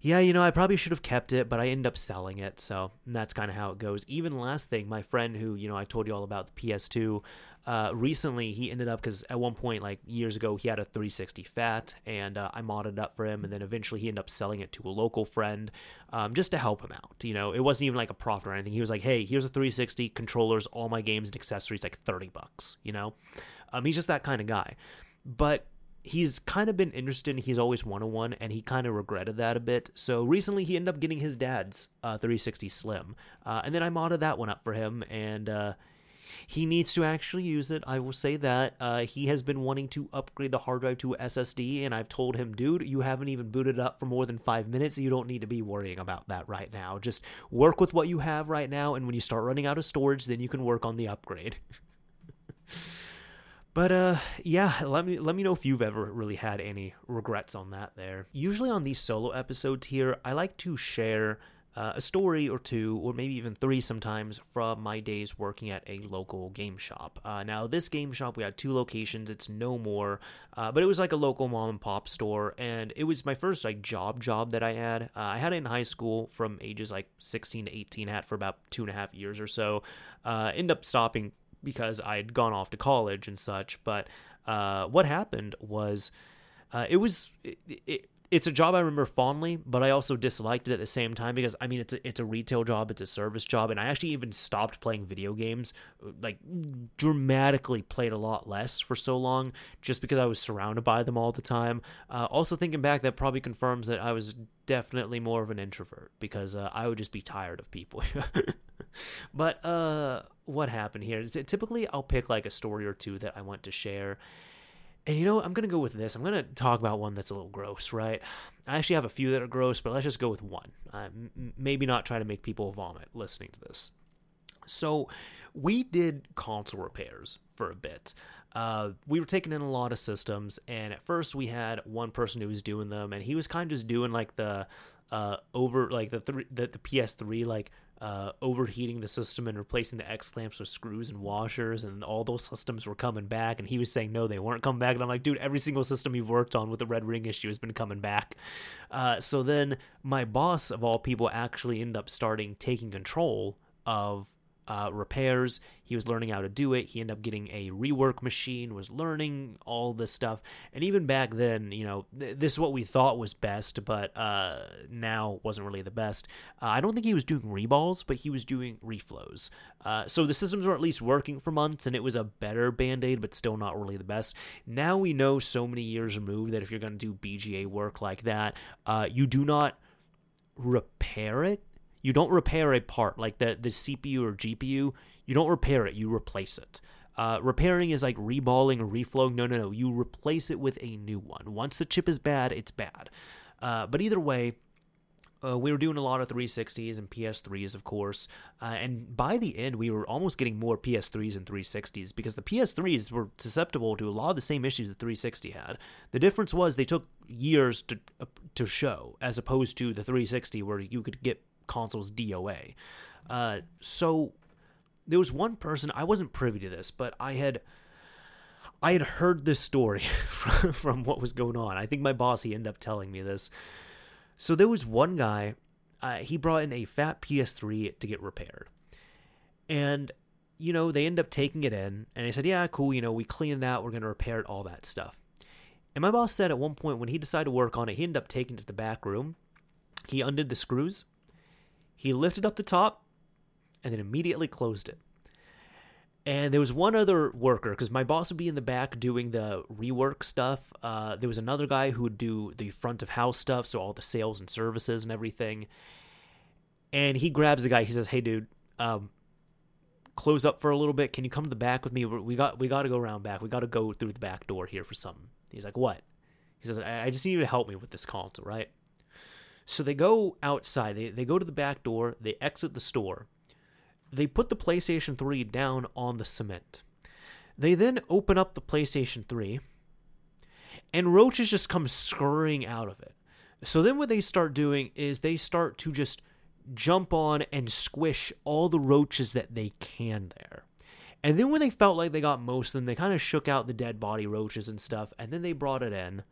yeah you know i probably should have kept it but i end up selling it. So that's kind of how it goes. Even last thing my friend who you know i told you all about the ps2 uh, recently he ended up because at one point like years ago he had a 360 fat and uh, i modded it up for him and then eventually he ended up selling it to a local friend um, just to help him out you know it wasn't even like a profit or anything he was like hey here's a 360 controllers all my games and accessories like 30 bucks you know um, he's just that kind of guy but he's kind of been interested. He's always wanted one, and he kind of regretted that a bit. So recently, he ended up getting his dad's uh, 360 Slim, uh, and then I modded that one up for him, and uh, he needs to actually use it. I will say that. Uh, he has been wanting to upgrade the hard drive to SSD, and I've told him, dude, you haven't even booted up for more than five minutes. You don't need to be worrying about that right now. Just work with what you have right now, and when you start running out of storage, then you can work on the upgrade. But uh yeah, let me let me know if you've ever really had any regrets on that there. Usually on these solo episodes here, I like to share uh, a story or two, or maybe even three sometimes, from my days working at a local game shop. Uh, now, this game shop, we had two locations. It's no more, uh, but it was like a local mom and pop store, and it was my first like job job that I had. Uh, I had it in high school from ages like 16 to 18. I had for about two and a half years or so. Uh, end up stopping because I had gone off to college and such. But uh, what happened was. it was it, it, it's a job I remember fondly, but I also disliked it at the same time because I mean it's a, it's a retail job, it's a service job, and I actually even stopped playing video games, like dramatically played a lot less for so long, just because I was surrounded by them all the time. Uh, also thinking back, that probably confirms that I was definitely more of an introvert because uh, I would just be tired of people. but uh, what happened here? Typically, I'll pick like a story or two that I want to share and you know, I'm going to go with this. I'm going to talk about one that's a little gross, right? I actually have a few that are gross, but let's just go with one. Uh, m- maybe not try to make people vomit listening to this. So, we did console repairs for a bit. Uh, we were taking in a lot of systems, and at first we had one person who was doing them, and he was kind of just doing like the uh, over like the three the, the PS3 like uh, overheating the system and replacing the X clamps with screws and washers, and all those systems were coming back. And he was saying no, they weren't coming back. And I'm like, dude, every single system you've worked on with the red ring issue has been coming back. Uh, so then my boss of all people actually ended up starting taking control of uh, repairs. He was learning how to do it. He ended up getting a rework machine, was learning all this stuff. And even back then, you know, th- this is what we thought was best, but uh, now wasn't really the best. Uh, I don't think he was doing reballs, but he was doing reflows. Uh, so the systems were at least working for months, and it was a better band aid, but still not really the best. Now we know so many years removed that if you're going to do BGA work like that, uh, you do not repair it you don't repair a part like the the CPU or GPU. You don't repair it. You replace it. Uh, repairing is like reballing or reflowing. No, no, no. You replace it with a new one. Once the chip is bad, it's bad. Uh, but either way, uh, we were doing a lot of 360s and PS3s, of course. Uh, and by the end, we were almost getting more PS3s and 360s because the PS3s were susceptible to a lot of the same issues the 360 had. The difference was they took years to uh, to show, as opposed to the 360 where you could get consoles DOA. Uh, so there was one person I wasn't privy to this, but I had I had heard this story from, from what was going on. I think my boss he ended up telling me this. So there was one guy, uh, he brought in a fat PS3 to get repaired. And, you know, they end up taking it in, and they said, yeah, cool, you know, we clean it out, we're to repair it, all that stuff. And my boss said at one point when he decided to work on it, he ended up taking it to the back room. He undid the screws, he lifted up the top, and then immediately closed it. And there was one other worker because my boss would be in the back doing the rework stuff. Uh, there was another guy who would do the front of house stuff, so all the sales and services and everything. And he grabs the guy. He says, "Hey, dude, um, close up for a little bit. Can you come to the back with me? We got we got to go around back. We got to go through the back door here for something." He's like, "What?" He says, I, "I just need you to help me with this console, right?" So they go outside. They they go to the back door. They exit the store they put the PlayStation 3 down on the cement. They then open up the PlayStation 3, and roaches just come scurrying out of it. So then what they start doing is they start to just jump on and squish all the roaches that they can there. And then when they felt like they got most of them, they kind of shook out the dead body roaches and stuff, and then they brought it in.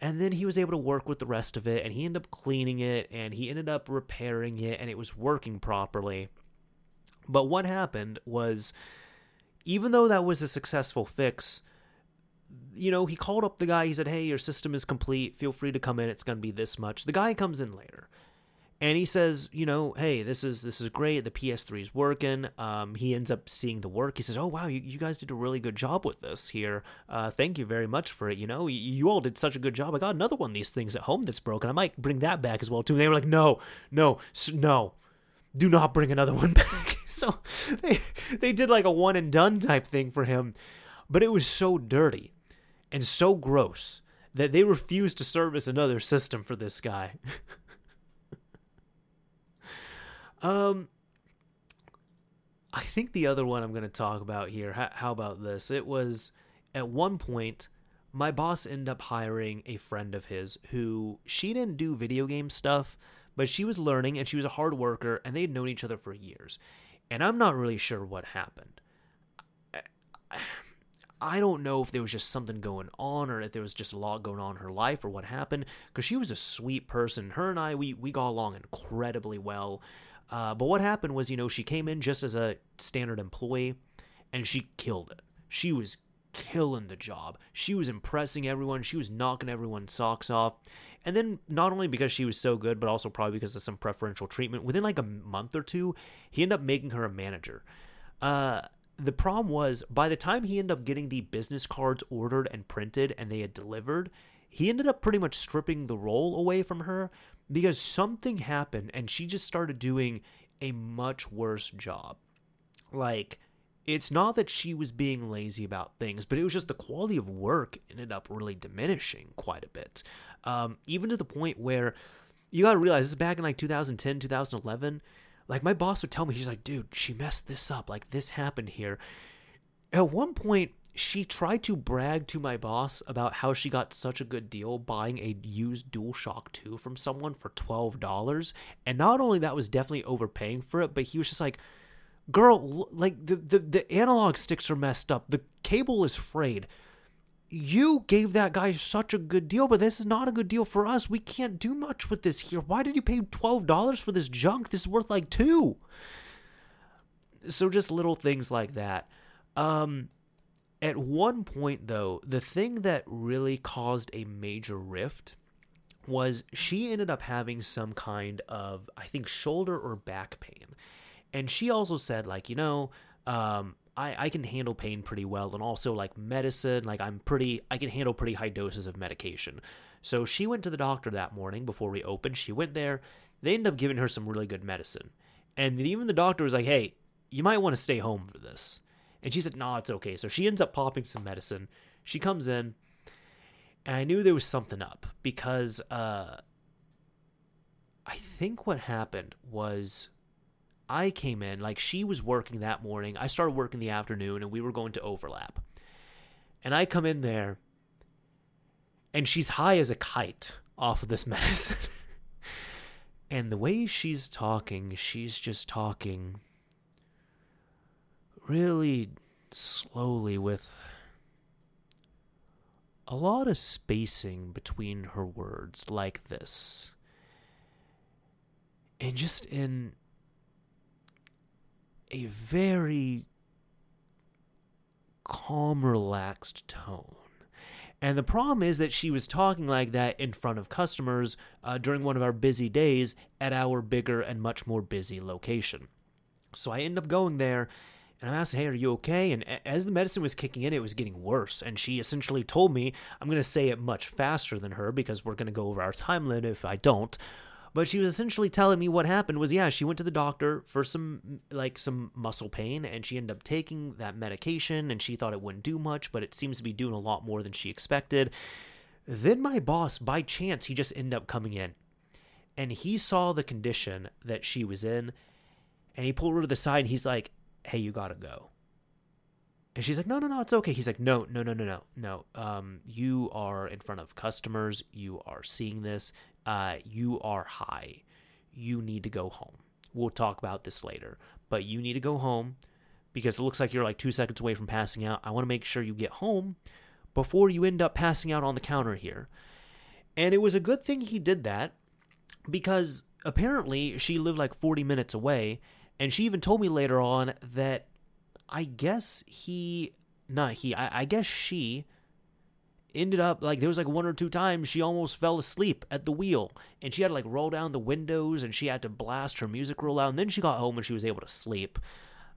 And then he was able to work with the rest of it, and he ended up cleaning it, and he ended up repairing it, and it was working properly. But what happened was, even though that was a successful fix, you know, he called up the guy. He said, Hey, your system is complete. Feel free to come in. It's going to be this much. The guy comes in later. And he says, you know, hey, this is this is great. The PS3 is working. Um, he ends up seeing the work. He says, oh wow, you, you guys did a really good job with this here. Uh, thank you very much for it. You know, you, you all did such a good job. I got another one of these things at home that's broken. I might bring that back as well too. And they were like, no, no, no, do not bring another one back so they they did like a one and done type thing for him, but it was so dirty and so gross that they refused to service another system for this guy. um I think the other one I'm going to talk about here, how, how about this? It was at one point my boss ended up hiring a friend of his who she didn't do video game stuff, but she was learning and she was a hard worker and they had known each other for years and I'm not really sure what happened. I don't know if there was just something going on or if there was just a lot going on in her life or what happened because she was a sweet person. Her and I, we, we got along incredibly well. Uh, but what happened was, you know, she came in just as a standard employee and she killed it. She was killing the job. She was impressing everyone. She was knocking everyone's socks off. And then not only because she was so good, but also probably because of some preferential treatment, within like a month or two, he ended up making her a manager. Uh, the problem was by the time he ended up getting the business cards ordered and printed and they had delivered, he ended up pretty much stripping the role away from her because something happened and she just started doing a much worse job. Like, it's not that she was being lazy about things, but it was just the quality of work ended up really diminishing quite a bit. Um, even to the point where you got to realize this is back in like 2010, 2011. Like my boss would tell me, she's like, dude, she messed this up. Like this happened here. At one point, she tried to brag to my boss about how she got such a good deal buying a used DualShock 2 from someone for $12. And not only that was definitely overpaying for it, but he was just like, girl, like the, the, the analog sticks are messed up. The cable is frayed. You gave that guy such a good deal, but this is not a good deal for us. We can't do much with this here. Why did you pay $12 for this junk? This is worth like two. So just little things like that. Um, at one point, though, the thing that really caused a major rift was she ended up having some kind of, I think, shoulder or back pain. And she also said, like, you know, um, I, I can handle pain pretty well. And also, like, medicine, like, I'm pretty, I can handle pretty high doses of medication. So she went to the doctor that morning before we opened. She went there. They ended up giving her some really good medicine. And even the doctor was like, hey, you might want to stay home for this. And she said, no, it's okay. So she ends up popping some medicine. She comes in, and I knew there was something up because uh, I think what happened was I came in, like she was working that morning. I started working the afternoon and we were going to overlap. And I come in there and she's high as a kite off of this medicine. and the way she's talking, she's just talking really slowly with a lot of spacing between her words like this. And just in a very calm, relaxed tone. And the problem is that she was talking like that in front of customers uh, during one of our busy days at our bigger and much more busy location. So I end up going there and I asked, Hey, are you okay? And as the medicine was kicking in, it was getting worse. And she essentially told me, I'm going to say it much faster than her because we're going to go over our time limit if I don't. But she was essentially telling me what happened was yeah, she went to the doctor for some like some muscle pain and she ended up taking that medication and she thought it wouldn't do much, but it seems to be doing a lot more than she expected. Then my boss, by chance, he just ended up coming in and he saw the condition that she was in and he pulled her to the side and he's like, Hey, you gotta go. And she's like, No, no, no, it's okay. He's like, No, no, no, no, no, no. Um, you are in front of customers. You are seeing this uh, you are high. You need to go home. We'll talk about this later, but you need to go home because it looks like you're like two seconds away from passing out. I want to make sure you get home before you end up passing out on the counter here. And it was a good thing he did that because apparently she lived like 40 minutes away. And she even told me later on that I guess he, not he, I, I guess she ended up like there was like one or two times she almost fell asleep at the wheel and she had to like roll down the windows and she had to blast her music real loud and then she got home and she was able to sleep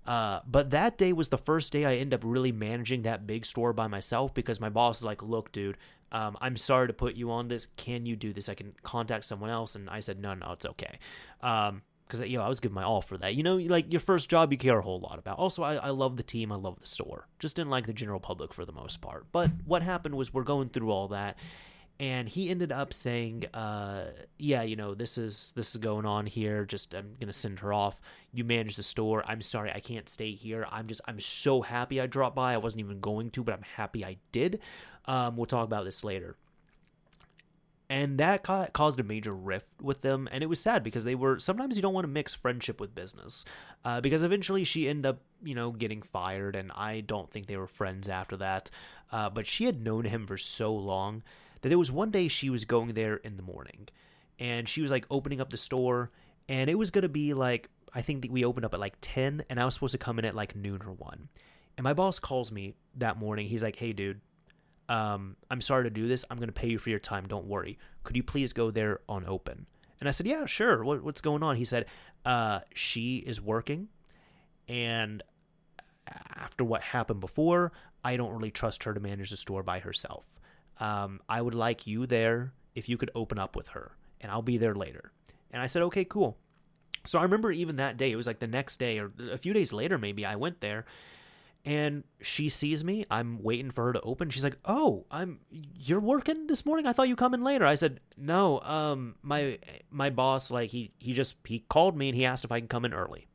uh, but that day was the first day I ended up really managing that big store by myself because my boss is like, look, dude, um, I'm sorry to put you on this. Can you do this? I can contact someone else. And I said, no, no, it's okay. Um, because you know I was giving my all for that. You know, like your first job, you care a whole lot about. Also, I, I love the team, I love the store. Just didn't like the general public for the most part. But what happened was we're going through all that, and he ended up saying, uh, "Yeah, you know, this is this is going on here. Just I'm gonna send her off. You manage the store. I'm sorry, I can't stay here. I'm just I'm so happy I dropped by. I wasn't even going to, but I'm happy I did. Um, we'll talk about this later." And that ca- caused a major rift with them and it was sad because they were sometimes you don't want to mix friendship with business uh, because eventually she ended up you know getting fired and i don't think they were friends after that uh, but she had known him for so long that there was one day she was going there in the morning and she was like opening up the store and it was going to be like i think that we opened up at like 10 and i was supposed to come in at like noon or 1 and my boss calls me that morning he's like hey dude um, I'm sorry to do this. I'm going to pay you for your time. Don't worry. Could you please go there on open? And I said, yeah, sure. What, what's going on? He said, uh, she is working. And after what happened before, I don't really trust her to manage the store by herself. Um, I would like you there if you could open up with her, and I'll be there later. And I said, okay, cool. So I remember even that day, it was like the next day or a few days later, maybe I went there and she sees me. I'm waiting for her to open. She's like oh i'm you're working this morning? I thought you come in later. I said no um my my boss like he he just he called me and he asked if i can come in early.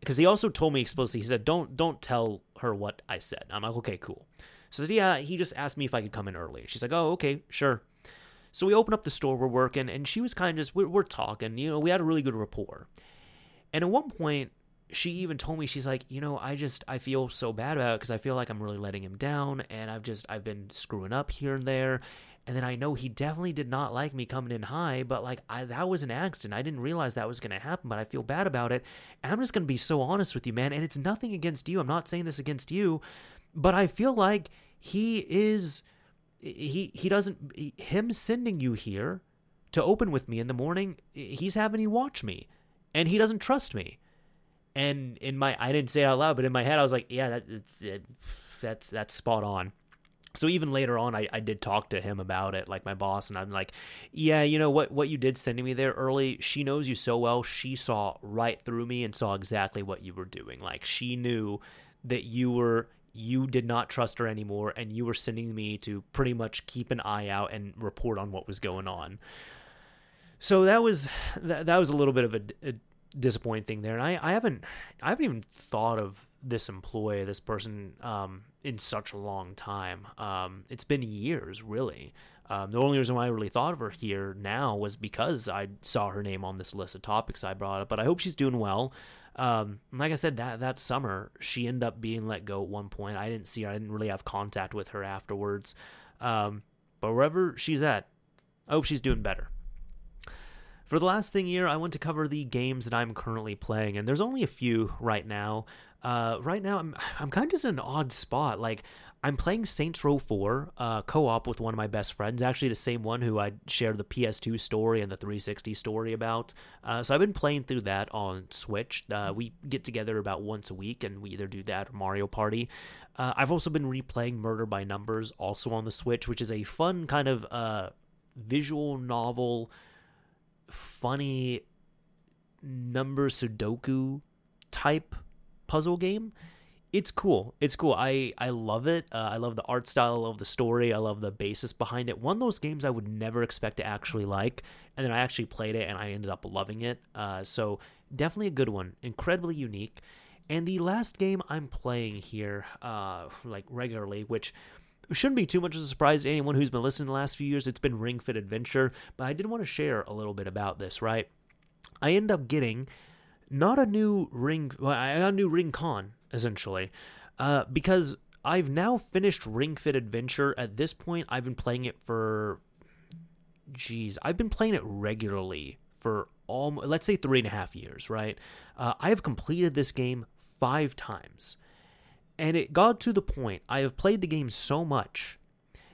Because he also told me explicitly he said don't don't tell her what i said. I'm like okay cool. So I said, yeah he just asked me if i could come in early. She's like oh okay sure. So we open up the store we're working and she was kind of just we're, we're talking you know we had a really good rapport. And at one point she even told me she's like you know i just i feel so bad about it because i feel like i'm really letting him down and i've just i've been screwing up here and there. And then i know he definitely did not like me coming in high but like I, that was an accident. I didn't realize that was going to happen but i feel bad about it. And i'm just going to be so honest with you man and it's nothing against you. I'm not saying this against you but i feel like he is he he doesn't him sending you here to open with me in the morning he's having you watch me and he doesn't trust me and in my I didn't say it out loud, but in my head I was like, yeah, that, it's, it, that's that's spot on. So even later on, I, I did talk to him about it, like my boss, and I'm like, yeah, you know what what you did sending me there early. She knows you so well. She saw right through me and saw exactly what you were doing. Like she knew that you were you did not trust her anymore, and you were sending me to pretty much keep an eye out and report on what was going on. So that was that, that was a little bit of a, a disappointing thing there, and I, I haven't I haven't even thought of this employee, this person, um, in such a long time. Um, it's been years, really. Um, the only reason why I really thought of her here now was because I saw her name on this list of topics I brought up. But I hope she's doing well. Um, like I said, that that summer she ended up being let go at one point. I didn't see her. I didn't really have contact with her afterwards. Um, but wherever she's at, I hope she's doing better. For the last thing here, I want to cover the games that I'm currently playing, and there's only a few right now. Uh, right now, I'm I'm kind of just in an odd spot. Like I'm playing Saints Row 4 uh, co-op with one of my best friends, actually the same one who I shared the PS2 story and the 360 story about. Uh, so I've been playing through that on Switch. Uh, we get together about once a week, and we either do that or Mario Party. Uh, I've also been replaying Murder by Numbers, also on the Switch, which is a fun kind of uh, visual novel funny number Sudoku type puzzle game. It's cool. It's cool. I I love it. Uh, I love the art style. I love the story. I love the basis behind it. One of those games I would never expect to actually like, and then I actually played it and I ended up loving it. Uh, so definitely a good one. Incredibly unique. And the last game I'm playing here, uh, like regularly, which shouldn't be too much of a surprise to anyone who's been listening the last few years. It's been Ring Fit Adventure, but I did want to share a little bit about this, right? I end up getting not a new ring, well, I got a new ring con, essentially, uh, because I've now finished Ring Fit Adventure. At this point, I've been playing it for, geez, I've been playing it regularly for all, let's say three and a half years, right? Uh, I have completed this game five times. And it got to the point, I have played the game so much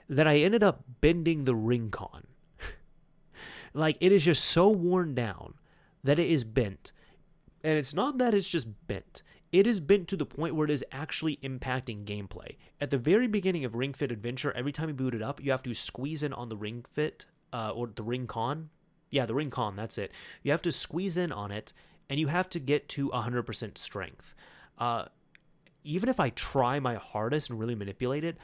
that I ended up bending the ring con. like, it is just so worn down that it is bent. And it's not that it's just bent. It is bent to the point where it is actually impacting gameplay. At the very beginning of Ring Fit Adventure, every time you boot it up, you have to squeeze in on the Ring Fit uh, or the Ring Con. Yeah, the Ring Con, that's it. You have to squeeze in on it, and you have to get to 100% strength. Uh, even if I try my hardest and really manipulate it,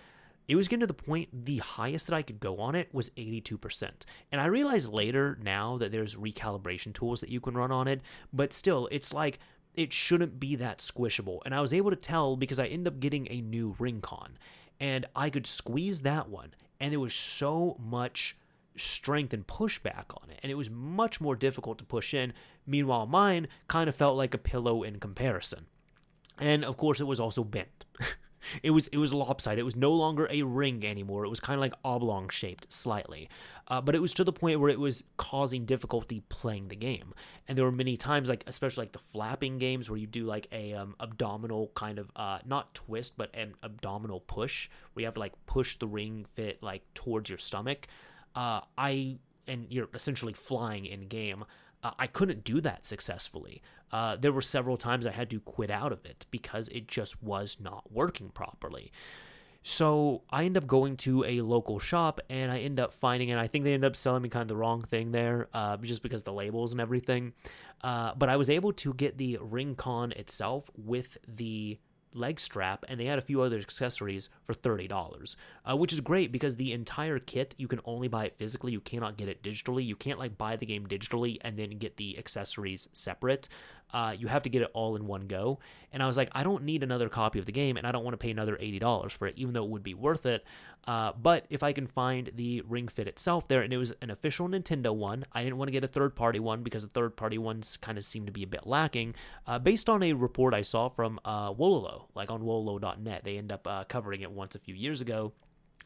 it was getting to the point the highest that I could go on it was 82%. And I realized later now that there's recalibration tools that you can run on it, but still, it's like it shouldn't be that squishable. And I was able to tell because I ended up getting a new ring con and I could squeeze that one, and there was so much strength and pushback on it, and it was much more difficult to push in. Meanwhile, mine kind of felt like a pillow in comparison and of course it was also bent. it was it was lopsided. It was no longer a ring anymore. It was kind of like oblong shaped slightly, uh, but it was to the point where it was causing difficulty playing the game. And there were many times, like especially like the flapping games, where you do like a um, abdominal kind of uh, not twist, but an abdominal push, where you have to like push the ring fit like towards your stomach. Uh, I and you're essentially flying in game. Uh, I couldn't do that successfully. Uh, there were several times I had to quit out of it because it just was not working properly. So I end up going to a local shop and I end up finding it. I think they end up selling me kind of the wrong thing there, uh, just because the labels and everything. Uh, but I was able to get the Ring Con itself with the leg strap, and they had a few other accessories for $30, uh, which is great because the entire kit, you can only buy it physically. You cannot get it digitally. You can't like buy the game digitally and then get the accessories separate. Uh, you have to get it all in one go. And I was like, I don't need another copy of the game, and I don't want to pay another $80 for it, even though it would be worth it. Uh, but if I can find the Ring Fit itself there, and it was an official Nintendo one, I didn't want to get a third party one because the third party ones kind of seem to be a bit lacking. Uh, based on a report I saw from uh, Wololo, like on wololo.net, they end up uh, covering it once a few years ago.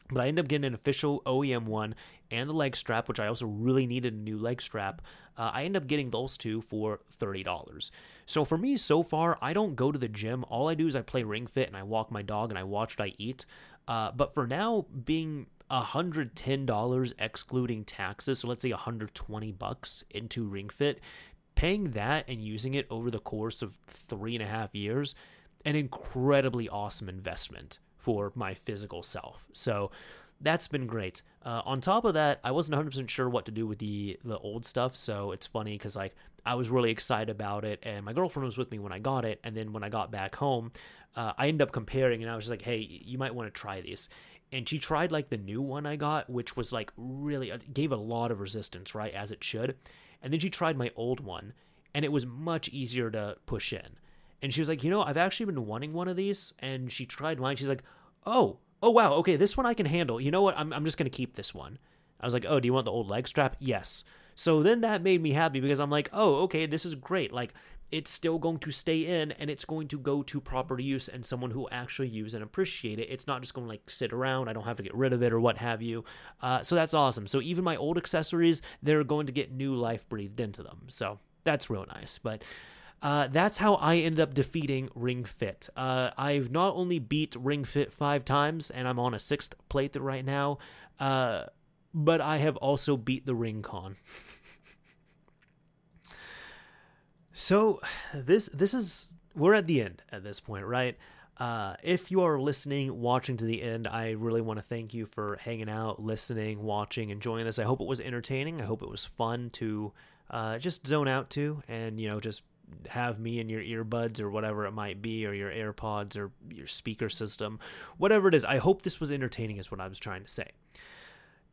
But I ended up getting an official OEM one and the leg strap, which I also really needed a new leg strap. Uh, I end up getting those two for $30. So for me, so far, I don't go to the gym. All I do is I play Ring Fit and I walk my dog and I watch what I eat. Uh, but for now, being $110 excluding taxes, so let's say 120 bucks into Ring Fit, paying that and using it over the course of three and a half years, an incredibly awesome investment for my physical self. So that's been great. Uh, on top of that, I wasn't 100% sure what to do with the the old stuff, so it's funny because like I was really excited about it, and my girlfriend was with me when I got it, and then when I got back home, uh, I ended up comparing, and I was just like, "Hey, you might want to try these." and she tried like the new one I got, which was like really uh, gave a lot of resistance, right, as it should. And then she tried my old one, and it was much easier to push in. And she was like, you know, I've actually been wanting one of these. And she tried mine. She's like, oh, oh wow, okay, this one I can handle. You know what? I'm I'm just gonna keep this one. I was like, oh, do you want the old leg strap? Yes. So then that made me happy because I'm like, oh, okay, this is great. Like it's still going to stay in and it's going to go to proper use and someone who actually use and appreciate it. It's not just going to like sit around. I don't have to get rid of it or what have you. Uh, so that's awesome. So even my old accessories, they're going to get new life breathed into them. So that's real nice. But uh, that's how I ended up defeating Ring Fit. Uh, I've not only beat Ring Fit five times, and I'm on a sixth playthrough right now, uh, but I have also beat the Ring Con. So this this is we're at the end at this point, right? Uh, if you are listening, watching to the end, I really want to thank you for hanging out, listening, watching, enjoying this. I hope it was entertaining. I hope it was fun to uh, just zone out to, and you know, just have me in your earbuds or whatever it might be, or your AirPods or your speaker system, whatever it is. I hope this was entertaining, is what I was trying to say.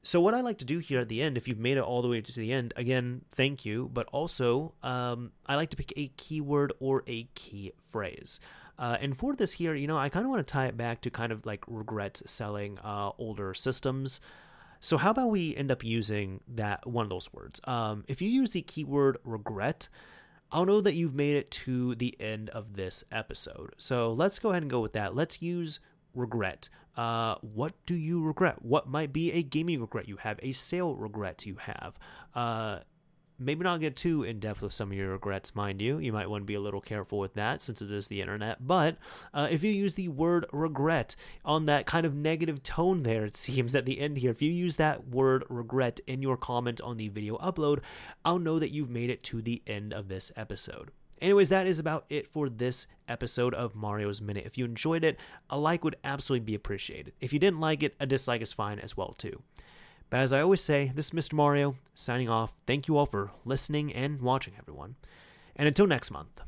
So, what I like to do here at the end, if you've made it all the way to the end, again, thank you. But also, um, I like to pick a keyword or a key phrase. Uh, and for this here, you know, I kind of want to tie it back to kind of like regrets selling uh, older systems. So, how about we end up using that one of those words? Um, if you use the keyword regret, I'll know that you've made it to the end of this episode. So, let's go ahead and go with that. Let's use regret. Uh, what do you regret? What might be a gaming regret you have, a sale regret you have? Uh, maybe not get too in depth with some of your regrets, mind you. You might want to be a little careful with that since it is the internet. But uh, if you use the word regret on that kind of negative tone there, it seems at the end here, if you use that word regret in your comment on the video upload, I'll know that you've made it to the end of this episode. Anyways, that is about it for this episode of Mario's Minute. If you enjoyed it, a like would absolutely be appreciated. If you didn't like it, a dislike is fine as well too. But as I always say, this is Mr. Mario signing off. Thank you all for listening and watching, everyone. And until next month.